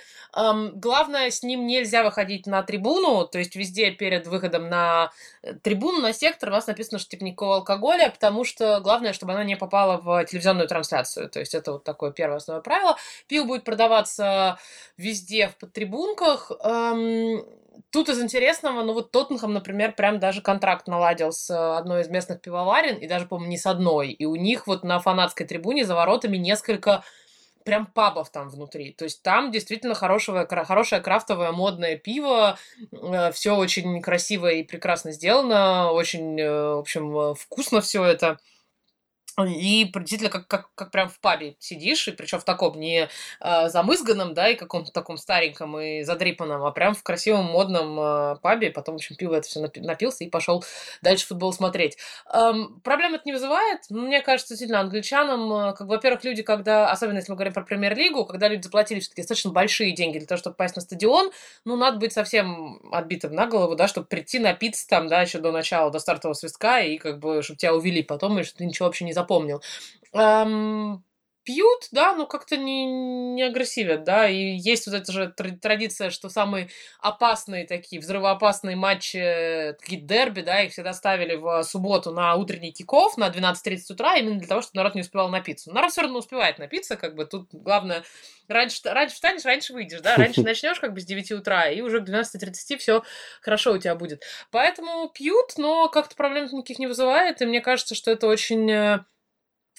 Главное, с ним нельзя выходить на трибуну, то есть везде перед выходом на э, трибуну, на сектор у вас написано, что типа никакого алкоголя, потому что главное, чтобы она не попала в телевизионную трансляцию. То есть это вот такое первое основное правило. Пиво будет продаваться везде в подтрибунках. Тут из интересного, ну вот Тоттенхэм, например, прям даже контракт наладил с одной из местных пивоварен, и даже, по-моему, не с одной. И у них вот на фанатской трибуне за воротами несколько прям пабов там внутри. То есть там действительно хорошее, хорошее крафтовое модное пиво, э, все очень красиво и прекрасно сделано, очень, э, в общем, э, вкусно все это. И действительно, как, как, как прям в пабе сидишь, и причем в таком не э, замызганном, да, и каком-то таком стареньком и задрипанном, а прям в красивом модном э, пабе. Потом, в общем, пиво это все напился и пошел дальше футбол смотреть. Эм, проблем это не вызывает. Мне кажется, действительно, англичанам, э, как, во-первых, люди, когда, особенно если мы говорим про премьер-лигу, когда люди заплатили все-таки достаточно большие деньги для того, чтобы попасть на стадион, ну, надо быть совсем отбитым на голову, да, чтобы прийти напиться там, да, еще до начала, до стартового свистка, и как бы, чтобы тебя увели потом, и что ты ничего вообще не запомнил. Эм, пьют, да, но как-то не, не агрессивят, да, и есть вот эта же традиция, что самые опасные такие, взрывоопасные матчи, такие дерби, да, их всегда ставили в субботу на утренний киков на 12.30 утра, именно для того, чтобы народ не успевал напиться. народ все равно успевает напиться, как бы тут главное, раньше, раньше встанешь, раньше выйдешь, да, раньше начнешь как бы с 9 утра, и уже к 12.30 все хорошо у тебя будет. Поэтому пьют, но как-то проблем никаких не вызывает, и мне кажется, что это очень э,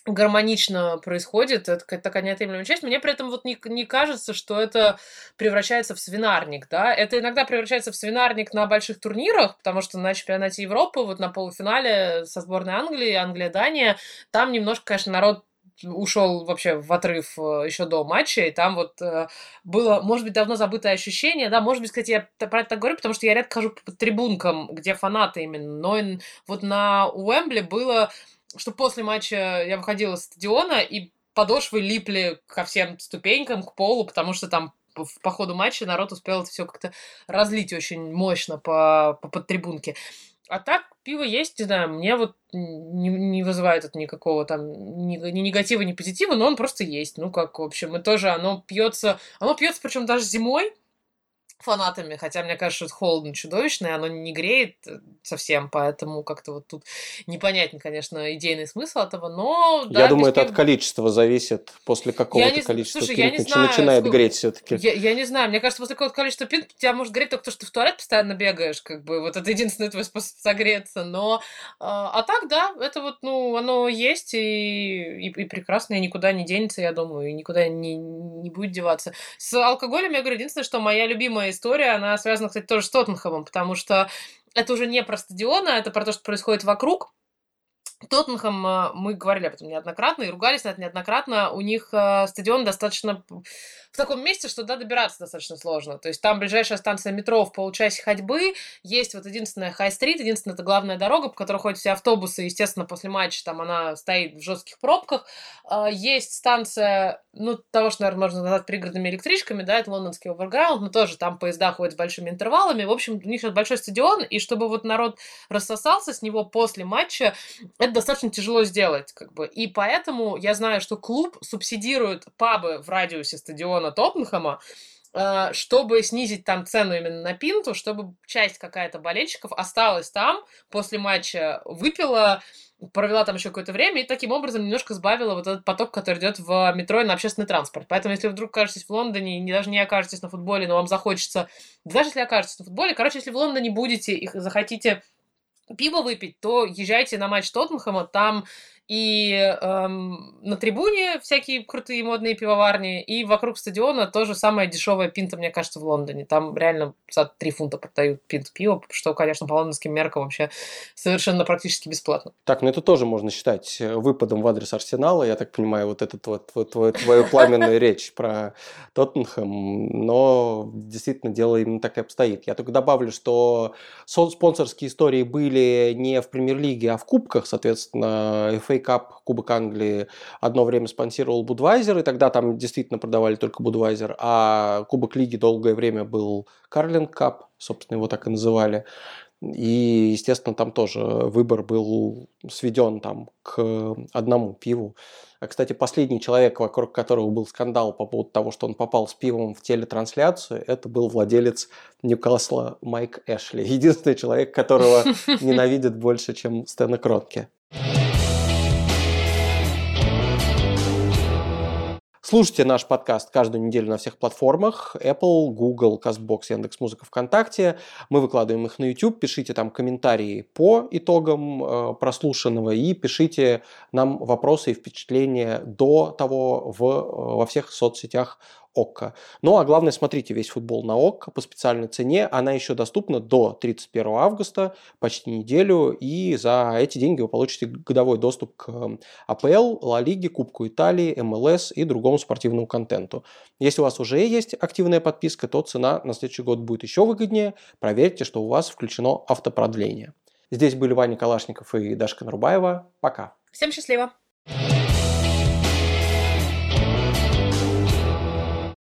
гармонично происходит, это такая неотъемлемая часть. Мне при этом вот не, не кажется, что это превращается в свинарник, да. Это иногда превращается в свинарник на больших турнирах, потому что на чемпионате Европы, вот на полуфинале со сборной Англии, Англия-Дания, там немножко, конечно, народ ушел вообще в отрыв э, еще до матча, и там вот э, было, может быть, давно забытое ощущение, да, может быть, кстати, я про это так говорю, потому что я редко хожу по трибункам, где фанаты именно, но вот на Уэмбли было что после матча я выходила с стадиона, и подошвы липли ко всем ступенькам, к полу, потому что там по ходу матча народ успел это все как-то разлить очень мощно по, по подтрибунке. А так, пиво есть, не знаю, мне вот не, не вызывает это никакого там ни, ни негатива, ни позитива, но он просто есть. Ну, как, в общем, и тоже оно пьется, оно пьется, причем даже зимой, фанатами, хотя мне кажется, что это холодно чудовищно, и оно не греет э, совсем, поэтому как-то вот тут непонятен, конечно, идейный смысл этого, но... Да, я думаю, это от количества зависит, после какого-то количества Слушай, пинт нач... знаю, начинает сколько... греть все-таки. Я, я не знаю, мне кажется, после какого-то количества пинт тебя может греть только то, что ты в туалет постоянно бегаешь, как бы, вот это единственный твой способ согреться, но... А, а так, да, это вот, ну, оно есть, и, и, и прекрасно, и никуда не денется, я думаю, и никуда не, не будет деваться. С алкоголем, я говорю, единственное, что моя любимая история, она связана, кстати, тоже с Тоттенхэмом, потому что это уже не про стадион, а это про то, что происходит вокруг. Тоттенхэм, э, мы говорили об этом неоднократно и ругались на это неоднократно, у них э, стадион достаточно в таком месте, что туда добираться достаточно сложно. То есть там ближайшая станция метро в получасе ходьбы, есть вот единственная Хай-стрит, единственная это главная дорога, по которой ходят все автобусы, естественно, после матча там она стоит в жестких пробках. А, есть станция, ну, того, что, наверное, можно назвать пригородными электричками, да, это лондонский оверграунд, но тоже там поезда ходят с большими интервалами. В общем, у них большой стадион, и чтобы вот народ рассосался с него после матча, это достаточно тяжело сделать, как бы. И поэтому я знаю, что клуб субсидирует пабы в радиусе стадиона Тоттенхэма, э, чтобы снизить там цену именно на пинту, чтобы часть какая-то болельщиков осталась там, после матча выпила, провела там еще какое-то время и таким образом немножко сбавила вот этот поток, который идет в метро и на общественный транспорт. Поэтому, если вдруг окажетесь в Лондоне, не, даже не окажетесь на футболе, но вам захочется, даже если окажетесь на футболе, короче, если в Лондоне будете и захотите пиво выпить, то езжайте на матч Тоттенхэма, там и эм, на трибуне всякие крутые модные пивоварни, и вокруг стадиона тоже самая дешевая пинта, мне кажется, в Лондоне. Там реально за 3 фунта продают пинт пива, что, конечно, по лондонским меркам вообще совершенно практически бесплатно. Так, ну это тоже можно считать э, выпадом в адрес Арсенала, я так понимаю, вот этот вот, вот, вот твою пламенную речь про Тоттенхэм, но действительно дело именно так и обстоит. Я только добавлю, что спонсорские истории были не в премьер-лиге, а в кубках, соответственно, FA Cup, Кубок Англии одно время спонсировал Budweiser, и тогда там действительно продавали только Budweiser, а Кубок Лиги долгое время был Carling Cup, собственно, его так и называли. И, естественно, там тоже выбор был сведен там, к одному пиву. А, кстати, последний человек, вокруг которого был скандал по поводу того, что он попал с пивом в телетрансляцию, это был владелец Ньюкасла Майк Эшли. Единственный человек, которого ненавидят больше, чем Стэна Кронке. Слушайте наш подкаст каждую неделю на всех платформах Apple, Google, CastBox, Яндекс.Музыка, ВКонтакте. Мы выкладываем их на YouTube. Пишите там комментарии по итогам э, прослушанного и пишите нам вопросы и впечатления до того в, э, во всех соцсетях ОККО. Ну а главное, смотрите весь футбол на ОККО по специальной цене. Она еще доступна до 31 августа, почти неделю. И за эти деньги вы получите годовой доступ к эм, АПЛ, Ла Лиге, Кубку Италии, МЛС и другому спортивному контенту. Если у вас уже есть активная подписка, то цена на следующий год будет еще выгоднее. Проверьте, что у вас включено автопродление. Здесь были Ваня Калашников и Дашка Нарубаева. Пока. Всем счастливо!